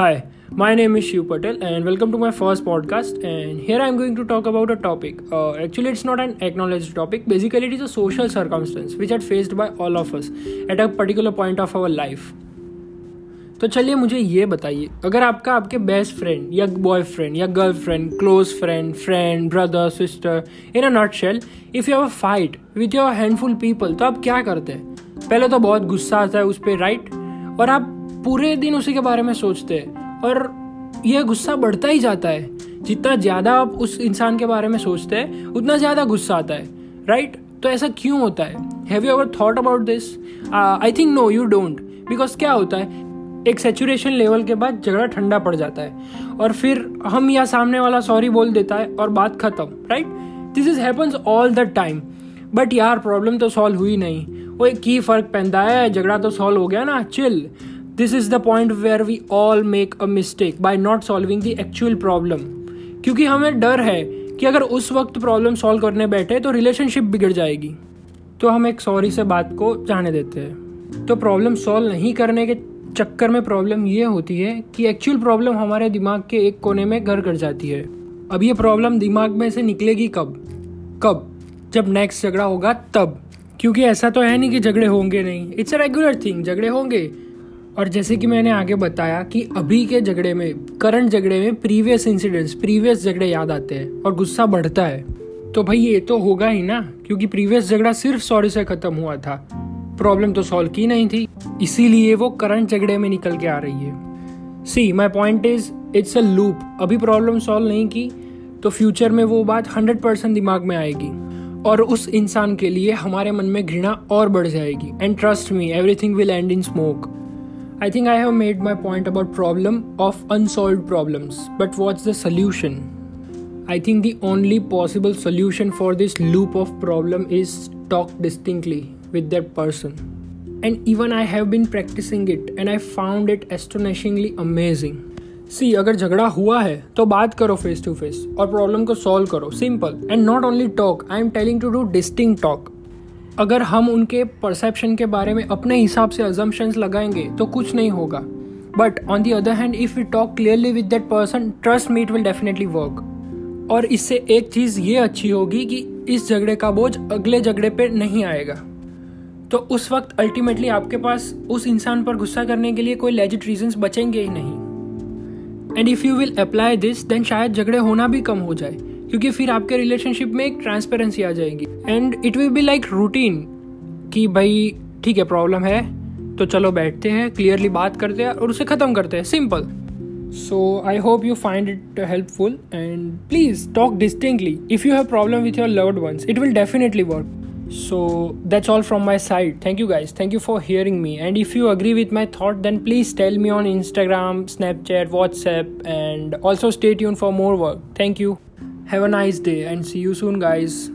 Hi, my name is Shiv Patel, and welcome to my first podcast. And here I'm going to talk about a topic. Uh, actually, it's not an acknowledged topic. Basically, it is a social circumstance which are faced by all of us at a particular point of our life. तो चलिए मुझे ये बताइए अगर आपका आपके best friend या boyfriend या girlfriend close friend friend brother sister in a nutshell if you have a fight with your handful people तो आप क्या करते हैं पहले तो बहुत गुस्सा आता है उस पर राइट और आप पूरे दिन उसी के बारे में सोचते हैं। और यह गुस्सा बढ़ता ही जाता है। जितना ज़्यादा आप उस इंसान के बारे में सोचते हैं, उतना ज़्यादा गुस्सा आता है। Right right? तो ऐसा क्यों होता है? Have you ever thought about this I think no you don't because क्या होता है? एक सेचुरेशन लेवल के बाद झगड़ा ठंडा पड़ जाता है। और फिर हम या सामने वाला सॉरी बोल देता है और बात खत्म। Right this is happens all the time but यार प्रॉब्लम तो सॉल्व हुई नहीं। वो एक की फ़र्क पहनता है, झगड़ा तो सॉल्व हो गया ना। Chill this is the point where we all make a mistake by not solving the actual problem क्योंकि हमें डर है कि अगर उस वक्त प्रॉब्लम सॉल्व करने बैठे तो रिलेशनशिप बिगड़ जाएगी। तो हम एक सॉरी से बात को जाने देते हैं। तो प्रॉब्लम सॉल्व नहीं करने के चक्कर में प्रॉब्लम ये होती है कि एक्चुअल प्रॉब्लम हमारे दिमाग के एक कोने में घर कर जाती है। अब ये प्रॉब्लम दिमाग में से निकलेगी कब? कब? जब नेक्स्ट झगड़ा होगा तब। क्योंकि ऐसा तो है नहीं कि झगड़े होंगे नहीं। इट्स अ रेगुलर थिंग झगड़े होंगे। और जैसे कि मैंने आगे बताया कि अभी के झगड़े में करंट झगड़े में प्रीवियस इंसिडेंट्स प्रीवियस झगड़े याद आते हैं और गुस्सा बढ़ता है। तो भाई ये तो होगा ही ना, क्योंकि प्रीवियस झगड़ा सिर्फ़ सॉरी से खत्म हुआ था। प्रॉब्लम तो सॉल्व की नहीं थी, इसीलिए वो करंट झगड़े में निकल के आ रही है। See my point is it's a loop अभी प्रॉब्लम सॉल्व नहीं की तो फ्यूचर में वो बात हंड्रेड परसेंट दिमाग में आएगी। और उस इंसान के लिए हमारे मन में घृणा और बढ़ जाएगी। And trust me everything will end in smoke I think I have made my point about problem of unsolved problems. But what's the solution? I think the only possible solution for this loop of problem is talk distinctly with that person. And even I have been practicing it and I found it astonishingly amazing. सी अगर झगड़ा हुआ है तो बात करो face to face और problem को solve करो simple and not only talk I am telling to do distinct talk अगर हम उनके परसेप्शन के बारे में अपने हिसाब से अजम्पन्स लगाएँगे तो कुछ नहीं होगा। But on the other hand if you talk clearly with that person trust me it will definitely work और इससे एक चीज़ ये अच्छी होगी कि इस झगड़े का बोझ अगले झगड़े पे नहीं आएगा। तो उस वक्त अल्टीमेटली आपके पास उस इंसान पर गुस्सा करने के लिए कोई लेजिट रीजन बचेंगे ही नहीं। And if you will apply this then शायद झगड़े होना भी कम हो जाए। क्योंकि फिर आपके रिलेशनशिप में एक ट्रांसपेरेंसी आ जाएगी। And it will be like routine कि भाई, ठीक है प्रॉब्लम है तो चलो बैठते हैं क्लियरली बात करते हैं और उसे ख़त्म करते हैं। Simple so I hope you find it helpful and please talk distinctly if you have problem with your loved ones it will definitely work so that's all from my side thank you guys thank you for hearing me and if you agree with my thought then please tell me on Instagram Snapchat WhatsApp and also stay यून for more work thank you have a nice day and see you soon, guys.